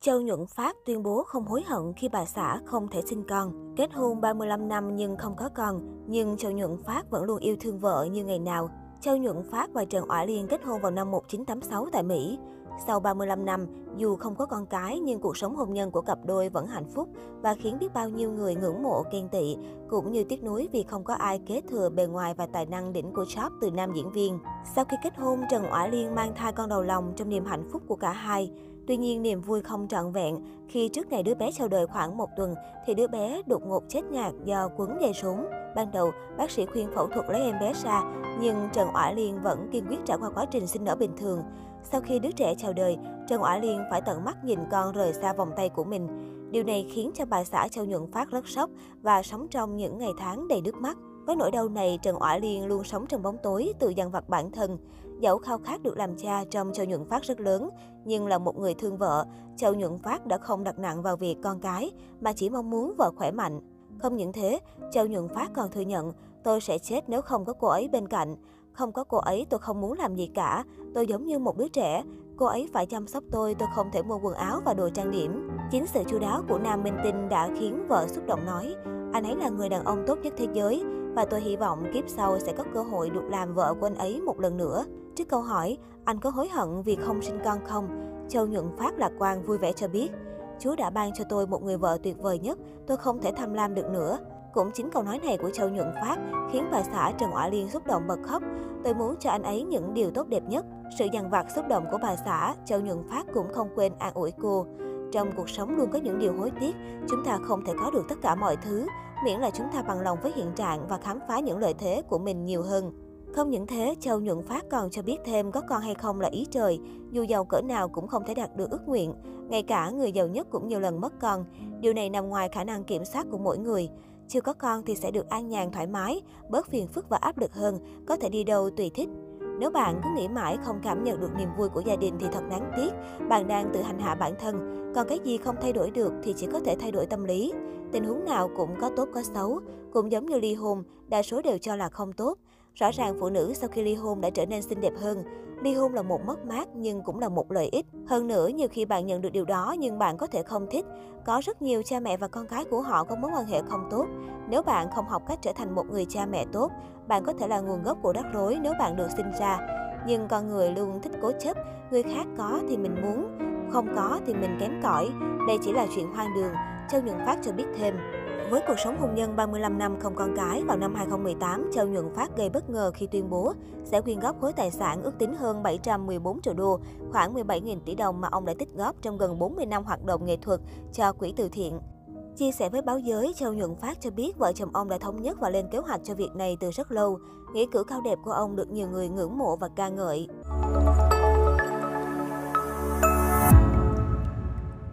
Châu Nhuận Phát tuyên bố không hối hận khi bà xã không thể sinh con. Kết hôn 35 năm nhưng không có con, nhưng Châu Nhuận Phát vẫn luôn yêu thương vợ như ngày nào. Châu Nhuận Phát và Trần Oải Liên kết hôn vào năm 1986 tại Mỹ. Sau 35 năm, dù không có con cái nhưng cuộc sống hôn nhân của cặp đôi vẫn hạnh phúc và khiến biết bao nhiêu người ngưỡng mộ ghen tị, cũng như tiếc nuối vì không có ai kế thừa bề ngoài và tài năng đỉnh của Chop từ nam diễn viên. Sau khi kết hôn, Trần Oải Liên mang thai con đầu lòng trong niềm hạnh phúc của cả hai. Tuy nhiên, niềm vui không trọn vẹn khi trước ngày đứa bé chào đời khoảng một tuần thì đứa bé đột ngột chết ngạt do quấn dây súng. Ban đầu, bác sĩ khuyên phẫu thuật lấy em bé ra, nhưng Trần Oả Liên vẫn kiên quyết trải qua quá trình sinh nở bình thường. Sau khi đứa trẻ chào đời, Trần Oả Liên phải tận mắt nhìn con rời xa vòng tay của mình. Điều này khiến cho bà xã Châu Nhuận Phát rất sốc và sống trong những ngày tháng đầy nước mắt. Với nỗi đau này, Trần Oả Liên luôn sống trong bóng tối, tự dằn vặt bản thân. Dẫu khao khát được làm cha trong Châu Nhuận Phát rất lớn, nhưng là một người thương vợ, Châu Nhuận Phát đã không đặt nặng vào việc con cái, mà chỉ mong muốn vợ khỏe mạnh. Không những thế, Châu Nhuận Phát còn thừa nhận, tôi sẽ chết nếu không có cô ấy bên cạnh. Không có cô ấy tôi không muốn làm gì cả, tôi giống như một đứa trẻ. Cô ấy phải chăm sóc tôi, tôi không thể mua quần áo và đồ trang điểm. Chính sự chu đáo của nam minh tinh đã khiến vợ xúc động nói, anh ấy là người đàn ông tốt nhất thế giới và tôi hy vọng kiếp sau sẽ có cơ hội được làm vợ của anh ấy một lần nữa. Trước câu hỏi, anh có hối hận vì không sinh con không? Châu Nhuận Phát lạc quan vui vẻ cho biết, Chúa đã ban cho tôi một người vợ tuyệt vời nhất, tôi không thể tham lam được nữa. Cũng chính câu nói này của Châu Nhuận Phát khiến bà xã Trần Oả Liên xúc động bật khóc. Tôi muốn cho anh ấy những điều tốt đẹp nhất. Sự dằn vặt xúc động của bà xã, Châu Nhuận Phát cũng không quên an ủi cô. Trong cuộc sống luôn có những điều hối tiếc, chúng ta không thể có được tất cả mọi thứ, miễn là chúng ta bằng lòng với hiện trạng và khám phá những lợi thế của mình nhiều hơn. Không những thế, Châu Nhuận Phát còn cho biết thêm có con hay không là ý trời, dù giàu cỡ nào cũng không thể đạt được ước nguyện. Ngay cả người giàu nhất cũng nhiều lần mất con. Điều này nằm ngoài khả năng kiểm soát của mỗi người. Chưa có con thì sẽ được an nhàn thoải mái, bớt phiền phức và áp lực hơn, có thể đi đâu tùy thích. Nếu bạn cứ nghĩ mãi không cảm nhận được niềm vui của gia đình thì thật đáng tiếc, bạn đang tự hành hạ bản thân. Còn cái gì không thay đổi được thì chỉ có thể thay đổi tâm lý. Tình huống nào cũng có tốt có xấu, cũng giống như ly hôn, đa số đều cho là không tốt. Rõ ràng phụ nữ sau khi ly hôn đã trở nên xinh đẹp hơn. Ly hôn là một mất mát nhưng cũng là một lợi ích. Hơn nữa, nhiều khi bạn nhận được điều đó nhưng bạn có thể không thích. Có rất nhiều cha mẹ và con cái của họ có mối quan hệ không tốt. Nếu bạn không học cách trở thành một người cha mẹ tốt, bạn có thể là nguồn gốc của rắc rối nếu bạn được sinh ra. Nhưng con người luôn thích cố chấp, người khác có thì mình muốn, không có thì mình kém cỏi. Đây chỉ là chuyện hoang đường, Châu Nhuận Phát cho biết thêm. Với cuộc sống hôn nhân 35 năm không con cái, vào năm 2018, Châu Nhuận Phát gây bất ngờ khi tuyên bố sẽ quyên góp khối tài sản ước tính hơn 714 triệu đô, khoảng 17.000 tỷ đồng mà ông đã tích góp trong gần 40 năm hoạt động nghệ thuật cho quỹ từ thiện. Chia sẻ với báo giới, Châu Nhuận Phát cho biết vợ chồng ông đã thống nhất và lên kế hoạch cho việc này từ rất lâu. Nghĩa cử cao đẹp của ông được nhiều người ngưỡng mộ và ca ngợi.